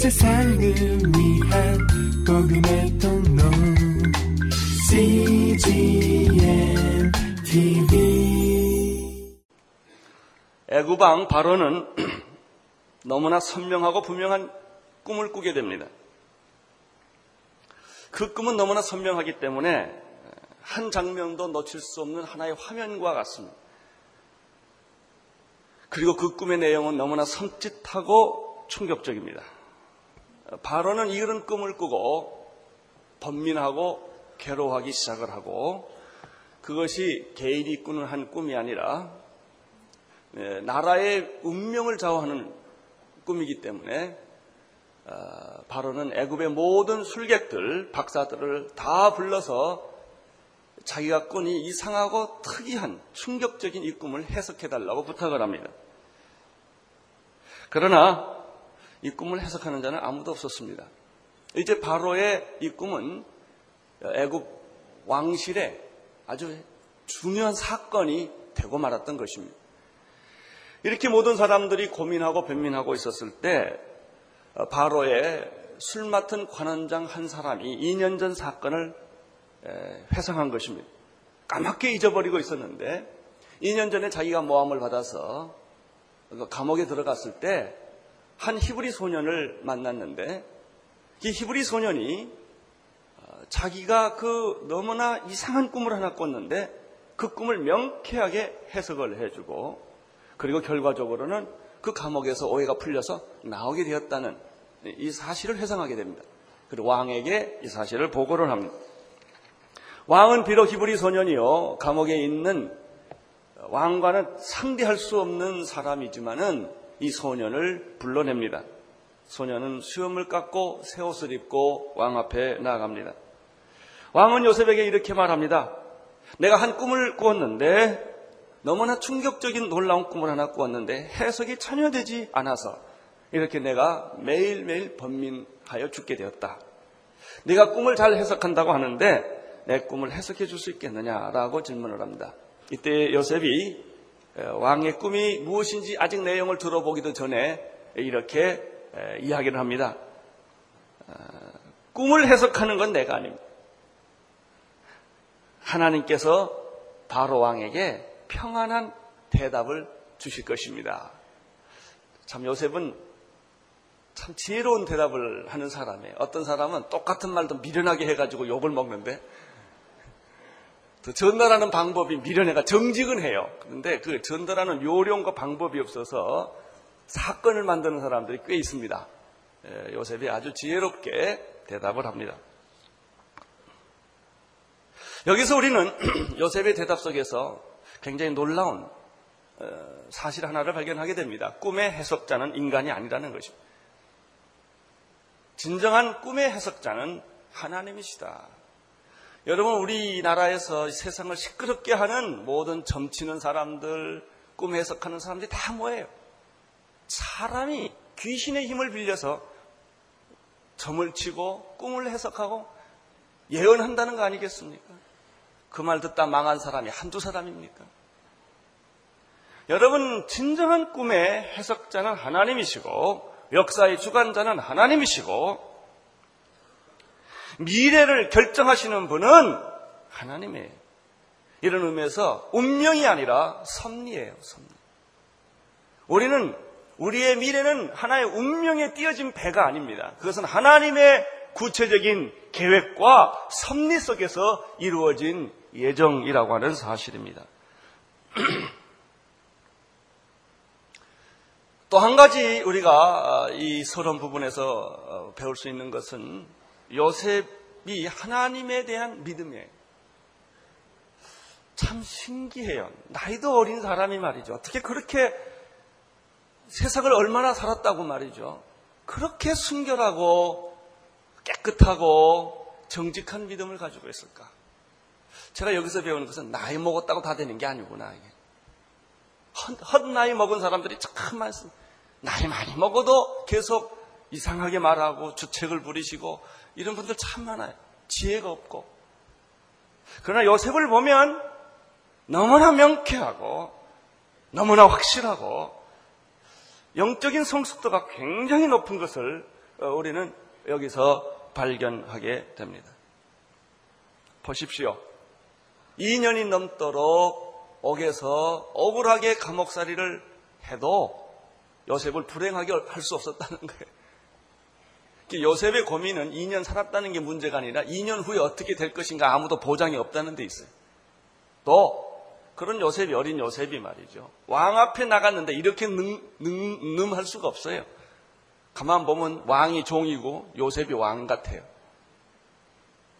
세상을 위한 복음의 통로 CGM TV 애구방 바로는 너무나 선명하고 분명한 꿈을 꾸게 됩니다. 그 꿈은 너무나 선명하기 때문에 한 장면도 놓칠 수 없는 하나의 화면과 같습니다. 그리고 그 꿈의 내용은 너무나 섬찟하고 충격적입니다. 바로는 이런 꿈을 꾸고 번민하고 괴로워하기 시작을 하고 그것이 개인이 꾸는 한 꿈이 아니라 네, 나라의 운명을 좌우하는 꿈이기 때문에 어, 바로는 애굽의 모든 술객들, 박사들을 다 불러서 자기가 꾼 이 이상하고 특이한 충격적인 이 꿈을 해석해달라고 부탁을 합니다. 그러나 이 꿈을 해석하는 자는 아무도 없었습니다. 이제 바로의 이 꿈은 애굽 왕실의 아주 중요한 사건이 되고 말았던 것입니다. 이렇게 모든 사람들이 고민하고 변민하고 있었을 때 바로의 술 맡은 관원장 한 사람이 2년 전 사건을 회상한 것입니다. 까맣게 잊어버리고 있었는데 2년 전에 자기가 모함을 받아서 그 감옥에 들어갔을 때 한 히브리 소년을 만났는데 이 히브리 소년이 어, 자기가 그 너무나 이상한 꿈을 하나 꿨는데 그 꿈을 명쾌하게 해석을 해주고 그리고 결과적으로는 그 감옥에서 오해가 풀려서 나오게 되었다는 이 사실을 회상하게 됩니다. 그리고 왕에게 이 사실을 보고를 합니다. 왕은 비록 히브리 소년이요 감옥에 있는 왕과는 상대할 수 없는 사람이지만은 이 소년을 불러냅니다. 소년은 수염을 깎고 새 옷을 입고 왕 앞에 나아갑니다. 왕은 요셉에게 이렇게 말합니다. 내가 한 꿈을 꾸었는데 너무나 충격적인 놀라운 꿈을 하나 꾸었는데 해석이 전혀 되지 않아서 이렇게 내가 매일매일 번민하여 죽게 되었다. 네가 꿈을 잘 해석한다고 하는데 내 꿈을 해석해 줄 수 있겠느냐라고 질문을 합니다. 이때 요셉이 왕의 꿈이 무엇인지 아직 내용을 들어보기도 전에 이렇게 이야기를 합니다. 어, 꿈을 해석하는 건 내가 아닙니다. 하나님께서 바로 왕에게 평안한 대답을 주실 것입니다. 참 요셉은 참 지혜로운 대답을 하는 사람이에요. 어떤 사람은 똑같은 말도 미련하게 해가지고 욕을 먹는데 전달하는 방법이 미련해가 정직은 해요. 그런데 그 전달하는 요령과 방법이 없어서 사건을 만드는 사람들이 꽤 있습니다. 예, 요셉이 아주 지혜롭게 대답을 합니다. 여기서 우리는 요셉의 대답 속에서 굉장히 놀라운 어, 사실 하나를 발견하게 됩니다. 꿈의 해석자는 인간이 아니라는 것입니다. 진정한 꿈의 해석자는 하나님이시다. 여러분 우리나라에서 세상을 시끄럽게 하는 모든 점치는 사람들, 꿈 해석하는 사람들이 다 뭐예요? 사람이 귀신의 힘을 빌려서 점을 치고 꿈을 해석하고 예언한다는 거 아니겠습니까? 그 말 듣다 망한 사람이 한두 사람입니까? 여러분, 진정한 꿈의 해석자는 하나님이시고, 역사의 주관자는 하나님이시고, 미래를 결정하시는 분은 하나님이에요. 이런 의미에서 운명이 아니라 섭리예요, 섭리. 우리는 우리의 미래는 하나의 운명에 띄어진 배가 아닙니다. 그것은 하나님의 구체적인 계획과 섭리 속에서 이루어진 예정이라고 하는 사실입니다. 또 한 가지 우리가 이 서론 부분에서 배울 수 있는 것은 요셉이 하나님에 대한 믿음이에요. 참 신기해요. 나이도 어린 사람이 말이죠. 어떻게 그렇게 세상을 얼마나 살았다고 말이죠. 그렇게 순결하고 깨끗하고 정직한 믿음을 가지고 있을까? 제가 여기서 배우는 것은 나이 먹었다고 다 되는 게 아니구나. 이게. 헛, 나이 먹은 사람들이 참 많습니다. 나이 많이 먹어도 계속 이상하게 말하고 주책을 부리시고 이런 분들 참 많아요. 지혜가 없고. 그러나 요셉을 보면 너무나 명쾌하고 너무나 확실하고 영적인 성숙도가 굉장히 높은 것을 어, 우리는 여기서 발견하게 됩니다. 보십시오. 2년이 넘도록 옥에서 억울하게 감옥살이를 해도 요셉을 불행하게 할 수 없었다는 거예요. 요셉의 고민은 2년 살았다는 게 문제가 아니라 2년 후에 어떻게 될 것인가 아무도 보장이 없다는 데 있어요. 또 그런 요셉이 어린 요셉이 말이죠. 왕 앞에 나갔는데 이렇게 능, 능, 늠할 수가 없어요. 가만 보면 왕이 종이고 요셉이 왕 같아요.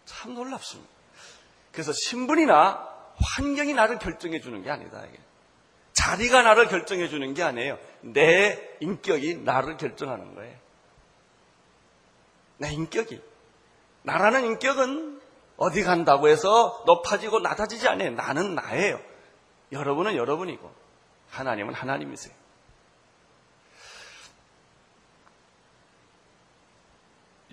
참 놀랍습니다. 그래서 신분이나 환경이 나를 결정해 주는 게 아니다. 이게. 자리가 나를 결정해 주는 게 아니에요. 내 인격이 나를 결정하는 거예요. 내 인격이. 나라는 인격은 어디 간다고 해서 높아지고 낮아지지 않아요. 나는 나예요. 여러분은 여러분이고, 하나님은 하나님이세요.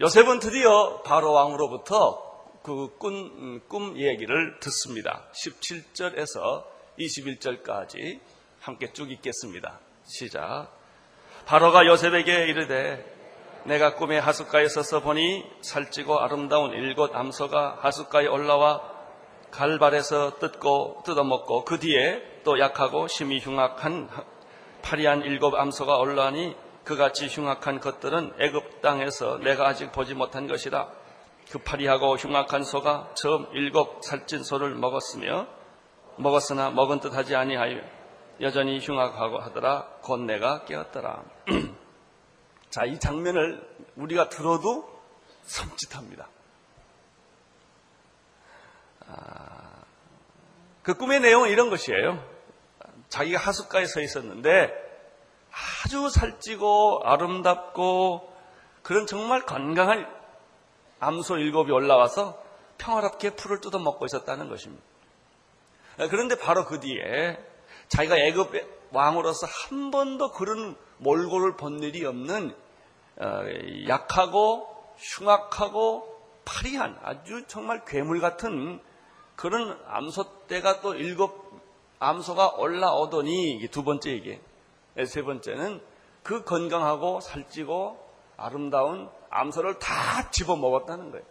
요셉은 드디어 바로 왕으로부터 그 꿈, 꿈 얘기를 듣습니다. 17절에서 21절까지 함께 쭉 읽겠습니다. 시작. 바로가 요셉에게 이르되 내가 꿈에 하숫가에 서서 보니 살찌고 아름다운 일곱 암소가 하숫가에 올라와 갈발에서 뜯고 뜯어먹고 그 뒤에 또 약하고 심히 흉악한 파리한 일곱 암소가 올라오니 그같이 흉악한 것들은 애굽 땅에서 내가 아직 보지 못한 것이라. 그 파리하고 흉악한 소가 처음 일곱 살찐 소를 먹었으며 먹었으나 먹은 듯 하지 아니하여 여전히 흉악하고 하더라. 곧 내가 깨었더라 자, 이 장면을 우리가 들어도 섬찟합니다. 아, 그 꿈의 내용은 이런 것이에요. 자기가 하숫가에 서 있었는데 아주 살찌고 아름답고 그런 정말 건강한 암소 일곱이 올라와서 평화롭게 풀을 뜯어 먹고 있었다는 것입니다. 그런데 바로 그 뒤에 자기가 애굽 왕으로서 한 번도 그런 몰골을 본 일이 없는 어, 약하고 흉악하고 파리한 아주 정말 괴물 같은 그런 암소떼가 또 일곱 암소가 올라오더니 두 번째 이게 세 번째는 그 건강하고 살찌고 아름다운 암소를 다 집어 먹었다는 거예요.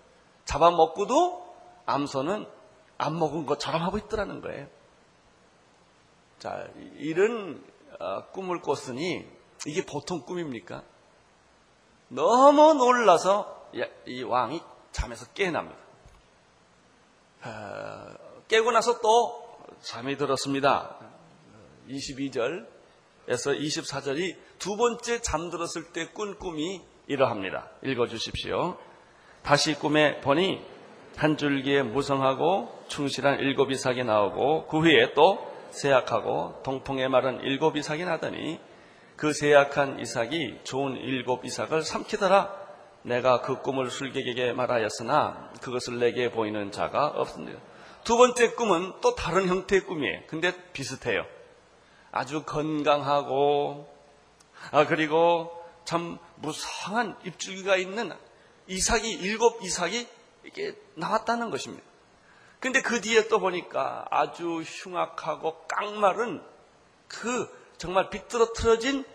잡아먹고도 암소는 안 먹은 것처럼 하고 있더라는 거예요. 자, 이런 어, 꿈을 꿨으니 이게 보통 꿈입니까? 너무 놀라서 이 왕이 잠에서 깨납니다. 어, 깨고 나서 또 잠이 들었습니다. 22절에서 24절이 두 번째 잠들었을 때 꾼 꿈이 이러합니다. 읽어주십시오. 다시 꿈에 보니 한 줄기에 무성하고 충실한 일곱 이삭이 나오고 그 후에 또 세약하고 동풍에 마른 일곱 이삭이 나더니 그 세약한 이삭이 좋은 일곱 이삭을 삼키더라. 내가 그 꿈을 술객에게 말하였으나 그것을 내게 보이는 자가 없습니다. 두 번째 꿈은 또 다른 형태의 꿈이에요. 근데 비슷해요. 아주 건강하고, 아, 그리고 참 무성한 입줄기가 있는 이삭이, 일곱 이삭이 이렇게 나왔다는 것입니다. 근데 그 뒤에 또 보니까 아주 흉악하고 깡마른 그 정말 비뚤어 틀어진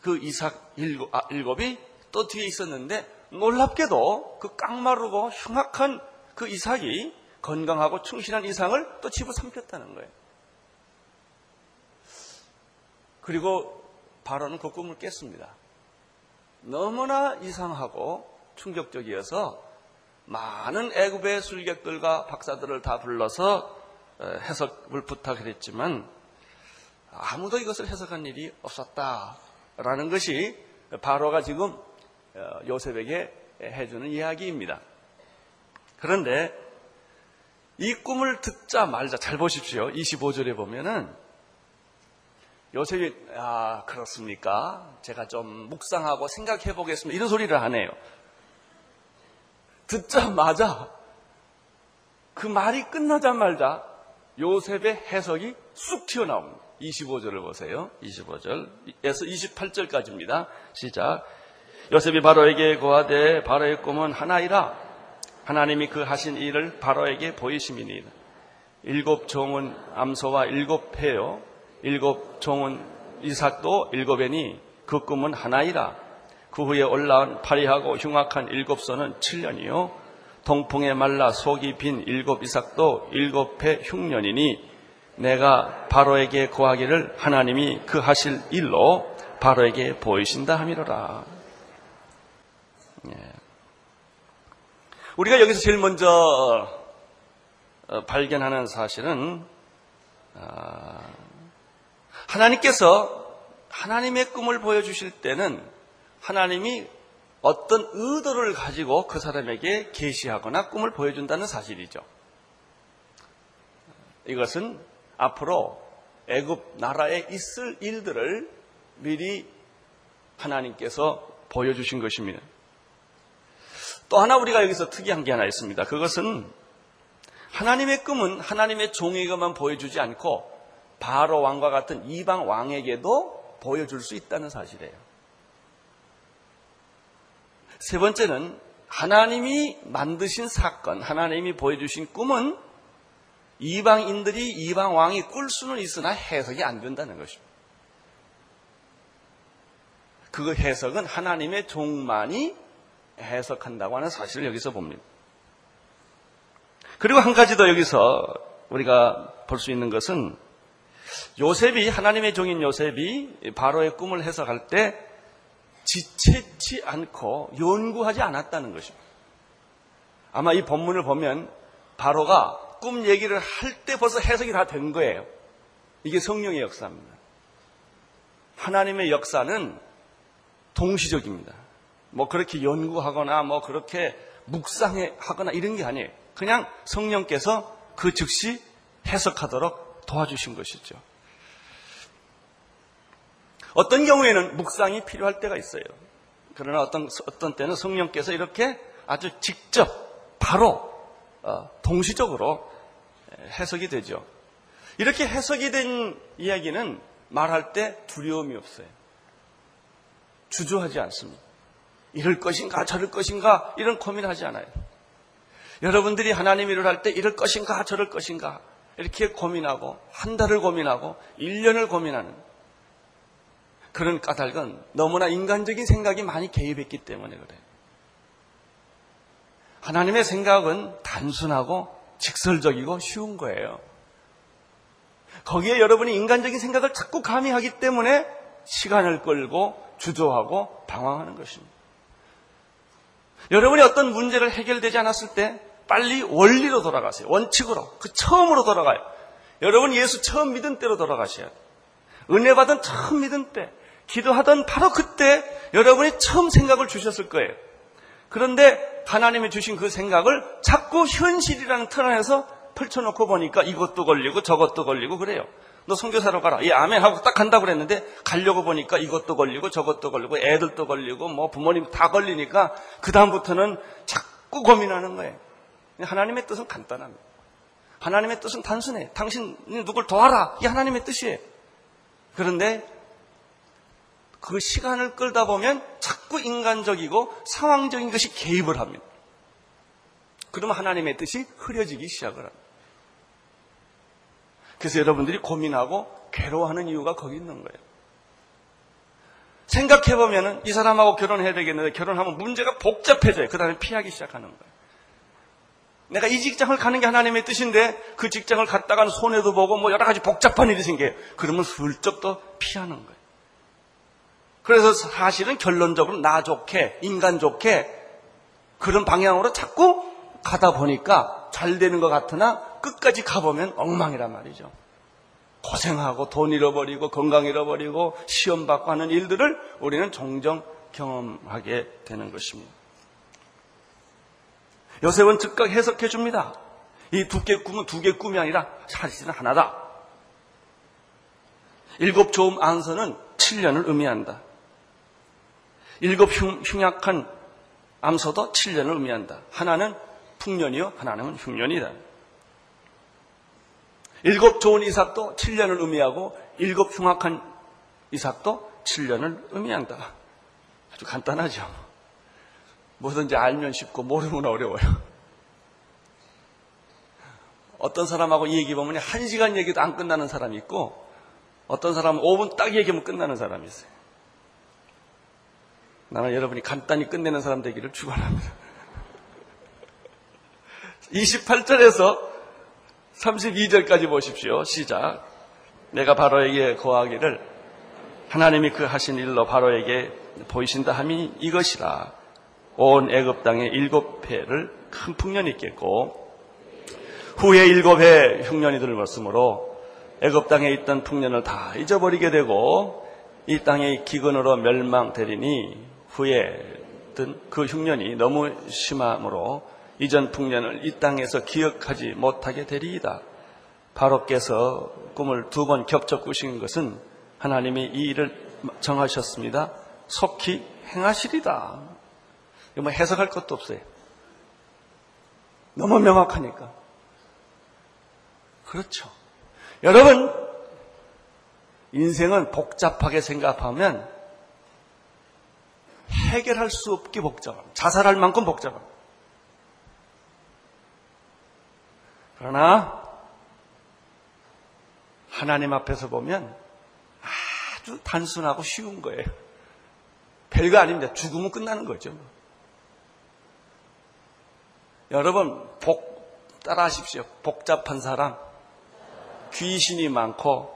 그 이삭 일곱, 아, 일곱이 또 뒤에 있었는데 놀랍게도 그 깡마르고 흉악한 그 이삭이 건강하고 충실한 이상을 또 집어삼켰다는 거예요. 그리고 바로는 그 꿈을 깼습니다. 너무나 이상하고 충격적이어서 많은 애굽의 술객들과 박사들을 다 불러서 해석을 부탁했지만 아무도 이것을 해석한 일이 없었다라는 것이 바로가 지금 어, 요셉에게 해주는 이야기입니다. 그런데 이 꿈을 듣자 말자 잘 보십시오. 25절에 보면은 요셉이 아 그렇습니까? 제가 좀 묵상하고 생각해 보겠습니다. 이런 소리를 하네요. 듣자마자 그 말이 끝나자마자 요셉의 해석이 쑥 튀어나옵니다. 25절을 보세요. 25절에서 28절까지입니다. 시작. 요셉이 바로에게 고하되 바로의 꿈은 하나이라 하나님이 그 하신 일을 바로에게 보이심이니이다. 일곱 종은 암소와 일곱 패요. 일곱 종은 이삭도 일곱에니 그 꿈은 하나이라. 그 후에 올라온 파리하고 흉악한 일곱 선은 7년이요. 동풍에 말라 속이 빈 일곱 이삭도 일곱 해 흉년이니 내가 바로에게 고하기를 하나님이 그 하실 일로 바로에게 보이신다 함이로라. 예. 우리가 여기서 제일 먼저 어, 발견하는 사실은 아, 하나님께서 하나님의 꿈을 보여주실 때는 하나님이 어떤 의도를 가지고 그 사람에게 계시하거나 꿈을 보여준다는 사실이죠. 이것은 앞으로 애굽 나라에 있을 일들을 미리 하나님께서 보여주신 것입니다. 또 하나 우리가 여기서 특이한 게 하나 있습니다. 그것은 하나님의 꿈은 하나님의 종에게만 보여주지 않고 바로 왕과 같은 이방 왕에게도 보여줄 수 있다는 사실이에요. 세 번째는 하나님이 만드신 사건, 하나님이 보여주신 꿈은 이방인들이 이방 왕이 꿀 수는 있으나 해석이 안 된다는 것입니다. 그 해석은 하나님의 종만이 해석한다고 하는 사실을 여기서 봅니다. 그리고 한 가지 더 여기서 우리가 볼 수 있는 것은 요셉이 하나님의 종인 요셉이 바로의 꿈을 해석할 때 지체치 않고 연구하지 않았다는 것입니다. 아마 이 본문을 보면 바로가 꿈 얘기를 할 때 벌써 해석이 다 된 거예요. 이게 성령의 역사입니다. 하나님의 역사는 동시적입니다. 뭐 그렇게 연구하거나 뭐 그렇게 묵상하거나 이런 게 아니에요. 그냥 성령께서 그 즉시 해석하도록 도와주신 것이죠. 어떤 경우에는 묵상이 필요할 때가 있어요. 그러나 어떤, 어떤 때는 성령께서 이렇게 아주 직접, 바로, 어, 동시적으로 해석이 되죠. 이렇게 해석이 된 이야기는 말할 때 두려움이 없어요. 주저하지 않습니다. 이럴 것인가 저럴 것인가 이런 고민하지 않아요. 여러분들이 하나님 일을 할 때 이럴 것인가 저럴 것인가 이렇게 고민하고 한 달을 고민하고 1년을 고민하는 그런 까닭은 너무나 인간적인 생각이 많이 개입했기 때문에 그래요. 하나님의 생각은 단순하고 직설적이고 쉬운 거예요. 거기에 여러분이 인간적인 생각을 자꾸 가미하기 때문에 시간을 끌고 주저하고 방황하는 것입니다. 여러분이 어떤 문제를 해결되지 않았을 때 빨리 원리로 돌아가세요. 원칙으로. 그 처음으로 돌아가요. 여러분 예수 처음 믿은 때로 돌아가셔야 돼요. 은혜 받은 처음 믿은 때, 기도하던 바로 그때 여러분이 처음 생각을 주셨을 거예요. 그런데 하나님이 주신 그 생각을 자꾸 현실이라는 틀 안에서 펼쳐놓고 보니까 이것도 걸리고 저것도 걸리고 그래요. 너 선교사로 가라. 예, 아멘 하고 딱 간다고 그랬는데 가려고 보니까 이것도 걸리고 저것도 걸리고 애들도 걸리고 뭐 부모님 다 걸리니까 그다음부터는 자꾸 고민하는 거예요. 하나님의 뜻은 간단합니다. 하나님의 뜻은 단순해. 당신 누굴 도와라. 이게 하나님의 뜻이에요. 그런데 그 시간을 끌다 보면 자꾸 인간적이고 상황적인 것이 개입을 합니다. 그러면 하나님의 뜻이 흐려지기 시작을 합니다. 그래서 여러분들이 고민하고 괴로워하는 이유가 거기 있는 거예요. 생각해보면은 이 사람하고 결혼해야 되겠는데 결혼하면 문제가 복잡해져요. 그 다음에 피하기 시작하는 거예요. 내가 이 직장을 가는 게 하나님의 뜻인데 그 직장을 갔다가는 손해도 보고 뭐 여러 가지 복잡한 일이 생겨요. 그러면 슬쩍 또 피하는 거예요. 그래서 사실은 결론적으로 나 좋게, 인간 좋게 그런 방향으로 자꾸 가다 보니까 잘 되는 것 같으나 끝까지 가보면 엉망이란 말이죠. 고생하고 돈 잃어버리고 건강 잃어버리고 시험 받고 하는 일들을 우리는 종종 경험하게 되는 것입니다. 요셉은 즉각 해석해 줍니다. 이 두 개 꿈은 두 개 꿈이 아니라 사실은 하나다. 일곱 좋음 안서는 7년을 의미한다. 일곱 흉, 흉약한 암소도 7년을 의미한다. 하나는 풍년이요, 하나는 흉년이다. 일곱 좋은 이삭도 7년을 의미하고 일곱 흉악한 이삭도 7년을 의미한다. 아주 간단하죠. 뭐든지 알면 쉽고 모르면 어려워요. 어떤 사람하고 얘기 보면 한 시간 얘기도 안 끝나는 사람이 있고 어떤 사람은 5분 딱 얘기하면 끝나는 사람이 있어요. 나는 여러분이 간단히 끝내는 사람 되기를 축원합니다. 28절에서 32절까지 보십시오. 시작. 내가 바로에게 거하기를 하나님이 그 하신 일로 바로에게 보이신다 함이 이것이라. 온 애굽 땅에 일곱 해를 큰 풍년이 있겠고 후에 일곱 해 흉년이 들었으므로 애굽 땅에 있던 풍년을 다 잊어버리게 되고 이 땅의 기근으로 멸망되리니 후에 든그 흉년이 너무 심함으로 이전 풍년을 이 땅에서 기억하지 못하게 되리이다. 바로께서 꿈을 두 번 겹쳐 꾸신 것은 하나님이 이 일을 정하셨습니다. 속히 행하시리다. 뭐 해석할 것도 없어요. 너무 명확하니까. 그렇죠. 여러분, 인생은 복잡하게 생각하면 해결할 수 없게 복잡합니다. 자살할 만큼 복잡합니다. 그러나 하나님 앞에서 보면 아주 단순하고 쉬운 거예요. 별거 아닙니다. 죽으면 끝나는 거죠. 여러분, 복, 따라 하십시오. 복잡한 사람, 귀신이 많고,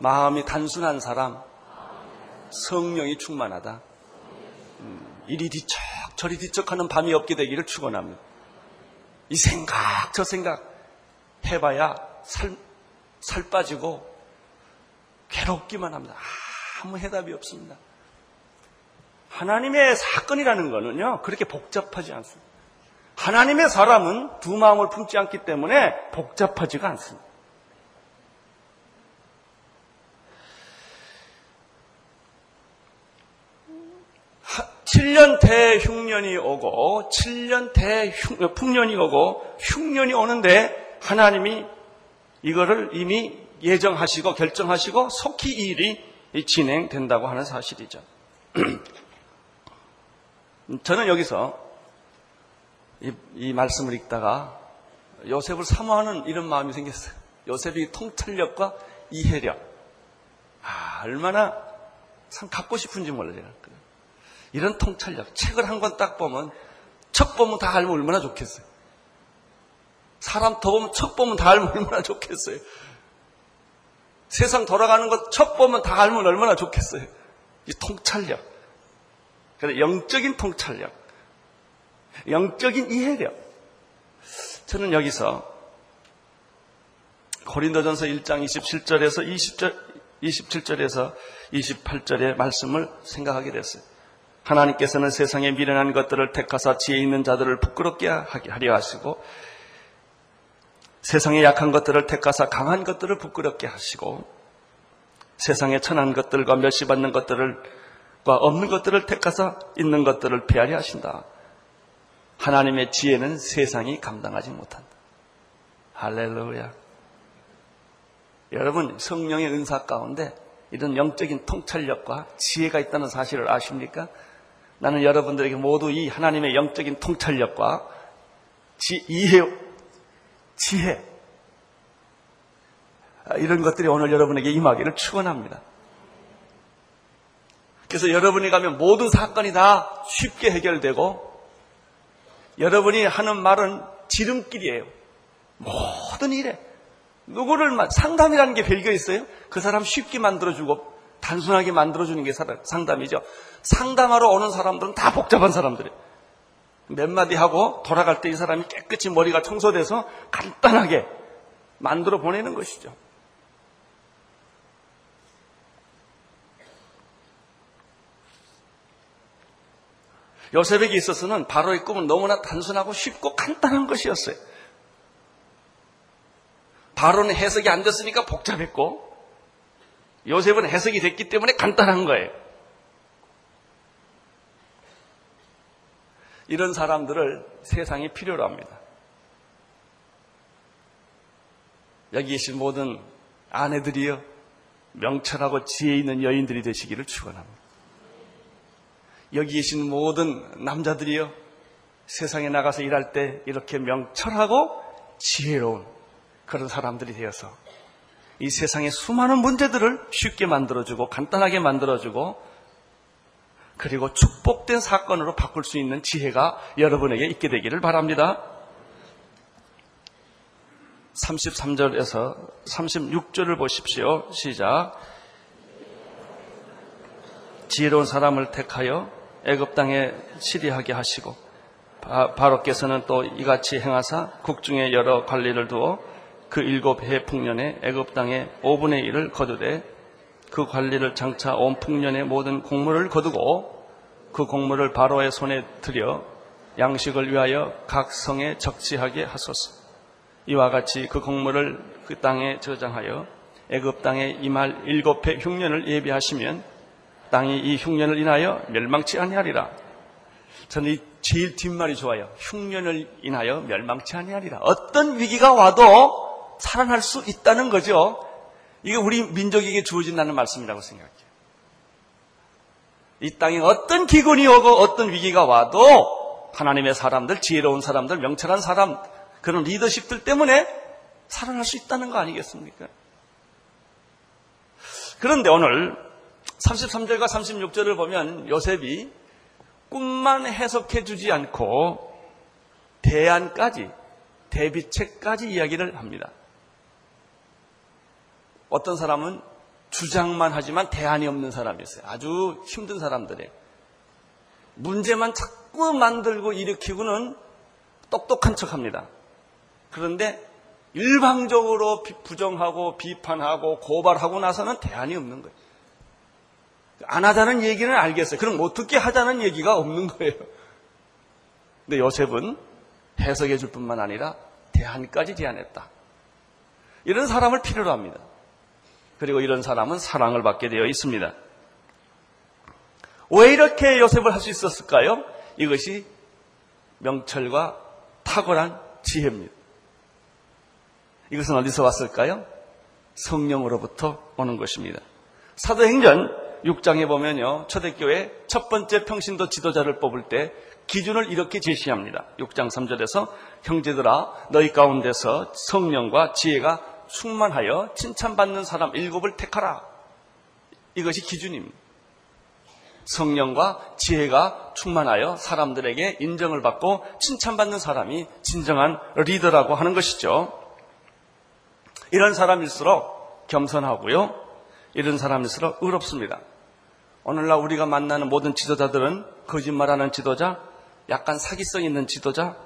마음이 단순한 사람, 성령이 충만하다. 음, 이리 뒤척, 저리 뒤척 하는 밤이 없게 되기를 축원합니다. 이 생각, 저 생각 해봐야 살, 살 빠지고 괴롭기만 합니다. 아무 해답이 없습니다. 하나님의 사건이라는 거는요, 그렇게 복잡하지 않습니다. 하나님의 사람은 두 마음을 품지 않기 때문에 복잡하지가 않습니다. 7년 대흉년이 오고 7년 대풍년이 오고 흉년이 오는데 하나님이 이거를 이미 예정하시고 결정하시고 속히 이 일이 진행된다고 하는 사실이죠. 저는 여기서 이, 이, 말씀을 읽다가 요셉을 사모하는 이런 마음이 생겼어요. 요셉이 통찰력과 이해력. 아, 얼마나 참 갖고 싶은지 몰라요. 이런 통찰력. 책을 한 권 딱 보면 첫 보면 다 알면 얼마나 좋겠어요. 사람 더 보면 첫 보면 다 알면 얼마나 좋겠어요. 세상 돌아가는 것 첫 보면 다 알면 얼마나 좋겠어요. 이 통찰력. 그래서 영적인 통찰력. 영적인 이해력. 저는 여기서 고린도전서 1장 27절에서 20절, 27절에서 28절의 말씀을 생각하게 됐어요. 하나님께서는 세상에 미련한 것들을 택하사 지혜 있는 자들을 부끄럽게 하려 하시고 세상에 약한 것들을 택하사 강한 것들을 부끄럽게 하시고 세상에 천한 것들과 멸시받는 것들과 없는 것들을 택하사 있는 것들을 폐하려 하신다. 하나님의 지혜는 세상이 감당하지 못한다. 할렐루야. 여러분 성령의 은사 가운데 이런 영적인 통찰력과 지혜가 있다는 사실을 아십니까? 나는 여러분들에게 모두 이 하나님의 영적인 통찰력과 지, 이해, 지혜, 아, 이런 것들이 오늘 여러분에게 임하기를 축원합니다. 그래서 여러분이 가면 모든 사건이 다 쉽게 해결되고 여러분이 하는 말은 지름길이에요. 모든 일에 누구를 상담이라는 게 별거 있어요? 그 사람 쉽게 만들어주고 단순하게 만들어주는 게 상담이죠. 상담하러 오는 사람들은 다 복잡한 사람들이에요. 몇 마디 하고 돌아갈 때 이 사람이 깨끗이 머리가 청소돼서 간단하게 만들어 보내는 것이죠. 요셉에게 있어서는 바로의 꿈은 너무나 단순하고 쉽고 간단한 것이었어요. 바로는 해석이 안 됐으니까 복잡했고 요셉은 해석이 됐기 때문에 간단한 거예요. 이런 사람들을 세상에 필요로 합니다. 여기 계신 모든 아내들이요, 명철하고 지혜 있는 여인들이 되시기를 축원합니다. 여기 계신 모든 남자들이요, 세상에 나가서 일할 때 이렇게 명철하고 지혜로운 그런 사람들이 되어서 이 세상의 수많은 문제들을 쉽게 만들어주고 간단하게 만들어주고 그리고 축복된 사건으로 바꿀 수 있는 지혜가 여러분에게 있게 되기를 바랍니다. 33절에서 36절을 보십시오. 시작. 지혜로운 사람을 택하여 애굽 땅에 치리하게 하시고 바로께서는 또 이같이 행하사 국중에 여러 관리를 두어 그 일곱 해 풍년에 애굽 땅에 5분의 1을 거두되 그 관리를 장차 온 풍년의 모든 공물을 거두고 그 공물을 바로의 손에 들여 양식을 위하여 각 성에 적시하게 하소서. 이와 같이 그 공물을 그 땅에 저장하여 애굽 땅에 임할 일곱 해 흉년을 예비하시면 땅이 이 흉년을 인하여 멸망치 아니하리라. 저는 이 제일 뒷말이 좋아요. 흉년을 인하여 멸망치 아니하리라. 어떤 위기가 와도 살아날 수 있다는 거죠. 이게 우리 민족에게 주어진다는 말씀이라고 생각해요. 이 땅에 어떤 기근이 오고 어떤 위기가 와도 하나님의 사람들, 지혜로운 사람들, 명철한 사람, 그런 리더십들 때문에 살아날 수 있다는 거 아니겠습니까? 그런데 오늘 33절과 36절을 보면 요셉이 꿈만 해석해 주지 않고 대안까지, 대비책까지 이야기를 합니다. 어떤 사람은 주장만 하지만 대안이 없는 사람이 있어요. 아주 힘든 사람들이에요. 문제만 자꾸 만들고 일으키고는 똑똑한 척 합니다. 그런데 일방적으로 부정하고 비판하고 고발하고 나서는 대안이 없는 거예요. 안 하자는 얘기는 알겠어요. 그럼 어떻게 하자는 얘기가 없는 거예요. 근데 요셉은 해석해 줄 뿐만 아니라 대안까지 제안했다. 이런 사람을 필요로 합니다. 그리고 이런 사람은 사랑을 받게 되어 있습니다. 왜 이렇게 요셉을 할 수 있었을까요? 이것이 명철과 탁월한 지혜입니다. 이것은 어디서 왔을까요? 성령으로부터 오는 것입니다. 사도행전 6장에 보면요. 초대교회 첫 번째 평신도 지도자를 뽑을 때 기준을 이렇게 제시합니다. 6장 3절에서 형제들아 너희 가운데서 성령과 지혜가 충만하여 칭찬받는 사람 일곱을 택하라. 이것이 기준입니다. 성령과 지혜가 충만하여 사람들에게 인정을 받고 칭찬받는 사람이 진정한 리더라고 하는 것이죠. 이런 사람일수록 겸손하고요. 이런 사람일수록 의롭습니다. 오늘날 우리가 만나는 모든 지도자들은 거짓말하는 지도자, 약간 사기성 있는 지도자,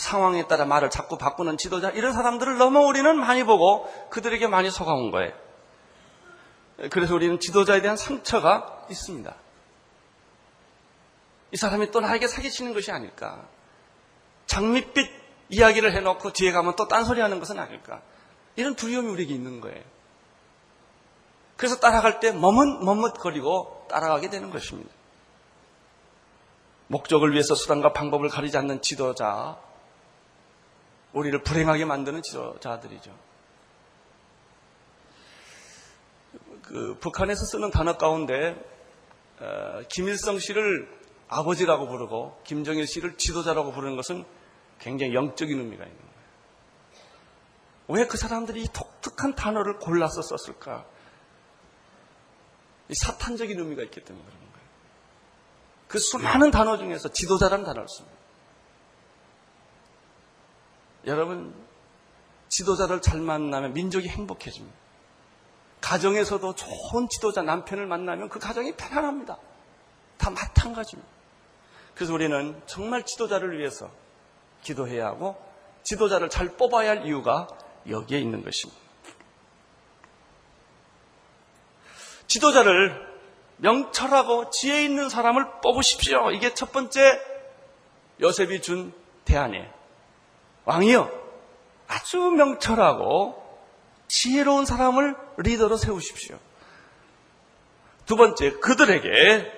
상황에 따라 말을 자꾸 바꾸는 지도자 이런 사람들을 너무 우리는 많이 보고 그들에게 많이 속아온 거예요. 그래서 우리는 지도자에 대한 상처가 있습니다. 이 사람이 또 나에게 사기치는 것이 아닐까. 장밋빛 이야기를 해놓고 뒤에 가면 또 딴소리 하는 것은 아닐까. 이런 두려움이 우리에게 있는 거예요. 그래서 따라갈 때 머뭇 머뭇거리고 따라가게 되는 것입니다. 목적을 위해서 수단과 방법을 가리지 않는 지도자, 우리를 불행하게 만드는 지도자들이죠. 그 북한에서 쓰는 단어 가운데 어, 김일성 씨를 아버지라고 부르고 김정일 씨를 지도자라고 부르는 것은 굉장히 영적인 의미가 있는 거예요. 왜 그 사람들이 이 독특한 단어를 골라서 썼을까? 이 사탄적인 의미가 있기 때문에 그런 거예요. 그 수많은 단어 중에서 지도자라는 단어를 씁니다. 여러분, 지도자를 잘 만나면 민족이 행복해집니다. 가정에서도 좋은 지도자 남편을 만나면 그 가정이 편안합니다. 다 마찬가지입니다. 그래서 우리는 정말 지도자를 위해서 기도해야 하고 지도자를 잘 뽑아야 할 이유가 여기에 있는 것입니다. 지도자를 명철하고 지혜 있는 사람을 뽑으십시오. 이게 첫 번째 요셉이 준 대안이에요. 왕이여, 아주 명철하고 지혜로운 사람을 리더로 세우십시오. 두 번째, 그들에게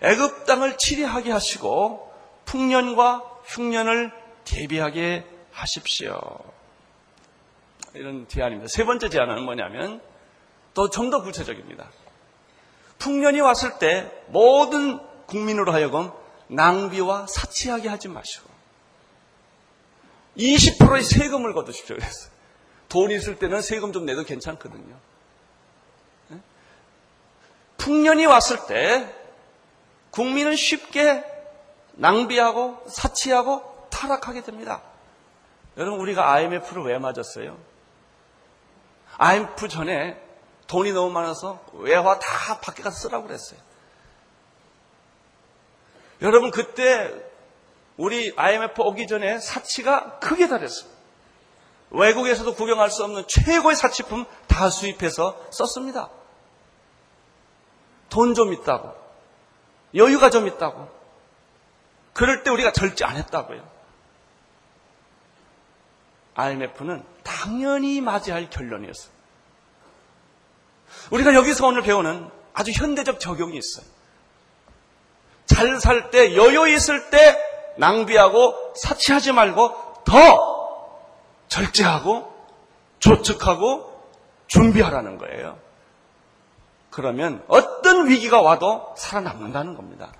애굽 땅을 치리하게 하시고 풍년과 흉년을 대비하게 하십시오. 이런 제안입니다. 세 번째 제안은 뭐냐면 또 좀 더 구체적입니다. 풍년이 왔을 때 모든 국민으로 하여금 낭비와 사치하게 하지 마시고 20%의 세금을 거두십시오. 그랬어요. 돈 있을 때는 세금 좀 내도 괜찮거든요. 네? 풍년이 왔을 때 국민은 쉽게 낭비하고 사치하고 타락하게 됩니다. 여러분 우리가 IMF를 왜 맞았어요? IMF 전에 돈이 너무 많아서 외화 다 밖에 가서 쓰라고 그랬어요. 여러분 그때 우리 IMF 오기 전에 사치가 크게 달했어요. 외국에서도 구경할 수 없는 최고의 사치품 다 수입해서 썼습니다. 돈 좀 있다고. 여유가 좀 있다고. 그럴 때 우리가 절제 안 했다고요. IMF는 당연히 맞이할 결론이었어요. 우리가 여기서 오늘 배우는 아주 현대적 적용이 있어요. 잘 살 때, 여유 있을 때 낭비하고 사치하지 말고 더 절제하고 조축하고 준비하라는 거예요. 그러면 어떤 위기가 와도 살아남는다는 겁니다.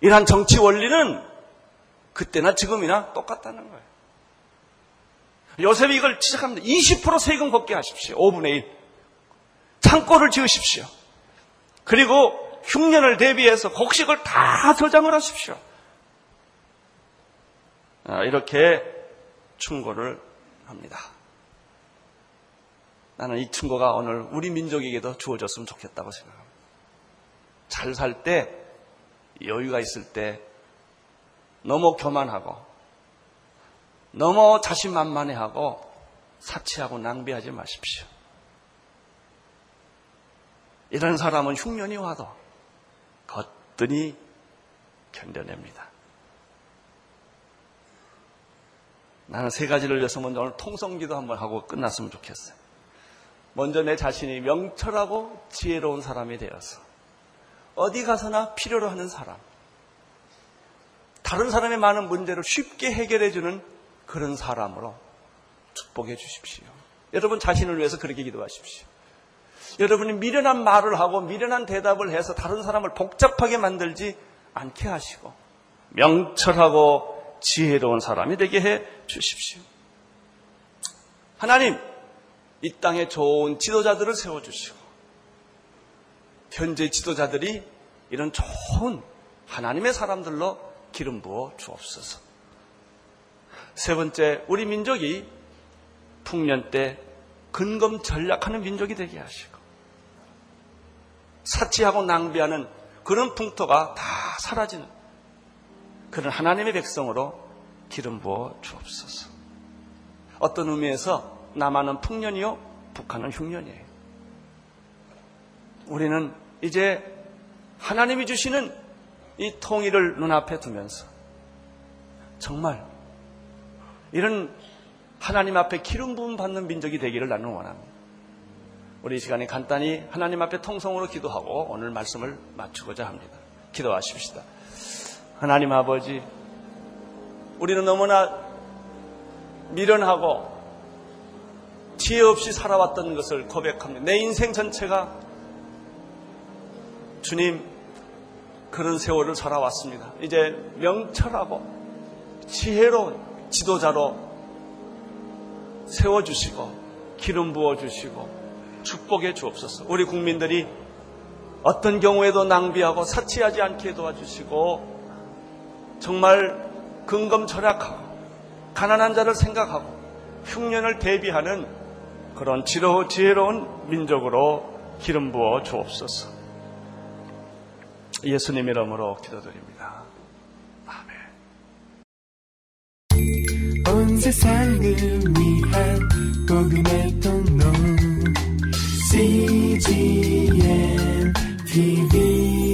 이러한 정치 원리는 그때나 지금이나 똑같다는 거예요. 요셉이 이걸 시작합니다. 20% 세금 걷게 하십시오. 5분의 1. 창고를 지으십시오. 그리고 흉년을 대비해서 곡식을 다 저장을 하십시오. 아, 이렇게 충고를 합니다. 나는 이 충고가 오늘 우리 민족에게도 주어졌으면 좋겠다고 생각합니다. 잘 살 때, 여유가 있을 때, 너무 교만하고, 너무 자신만만해하고, 사치하고 낭비하지 마십시오. 이런 사람은 흉년이 와도 거뜬히 견뎌냅니다. 나는 세 가지를 위해서 먼저 오늘 통성기도 한번 하고 끝났으면 좋겠어요. 먼저 내 자신이 명철하고 지혜로운 사람이 되어서 어디 가서나 필요로 하는 사람. 다른 사람의 많은 문제를 쉽게 해결해주는 그런 사람으로 축복해 주십시오. 여러분 자신을 위해서 그렇게 기도하십시오. 여러분이 미련한 말을 하고 미련한 대답을 해서 다른 사람을 복잡하게 만들지 않게 하시고 명철하고 지혜로운 사람이 되게 해 주십시오. 하나님, 이 땅에 좋은 지도자들을 세워주시고 현재 지도자들이 이런 좋은 하나님의 사람들로 기름 부어 주옵소서. 세 번째, 우리 민족이 풍년 때 근검 전략하는 민족이 되게 하시고 사치하고 낭비하는 그런 풍토가 다 사라지는 그런 하나님의 백성으로 기름 부어 주옵소서. 어떤 의미에서 남한은 풍년이요, 북한은 흉년이에요. 우리는 이제 하나님이 주시는 이 통일을 눈앞에 두면서 정말 이런 하나님 앞에 기름 부음 받는 민족이 되기를 나는 원합니다. 우리 이 시간에 간단히 하나님 앞에 통성으로 기도하고 오늘 말씀을 마치고자 합니다. 기도하십시다. 하나님 아버지, 우리는 너무나 미련하고 지혜 없이 살아왔던 것을 고백합니다. 내 인생 전체가 주님 그런 세월을 살아왔습니다. 이제 명철하고 지혜로운 지도자로 세워주시고 기름 부어주시고 축복해 주옵소서. 우리 국민들이 어떤 경우에도 낭비하고 사치하지 않게 도와주시고 정말 근검절약하고 가난한 자를 생각하고 흉년을 대비하는 그런 지로 지혜로운 민족으로 기름 부어 주옵소서. 예수님 이름으로 기도드립니다. 아멘. 온 세상을 위한 복음의 통로 CGM TV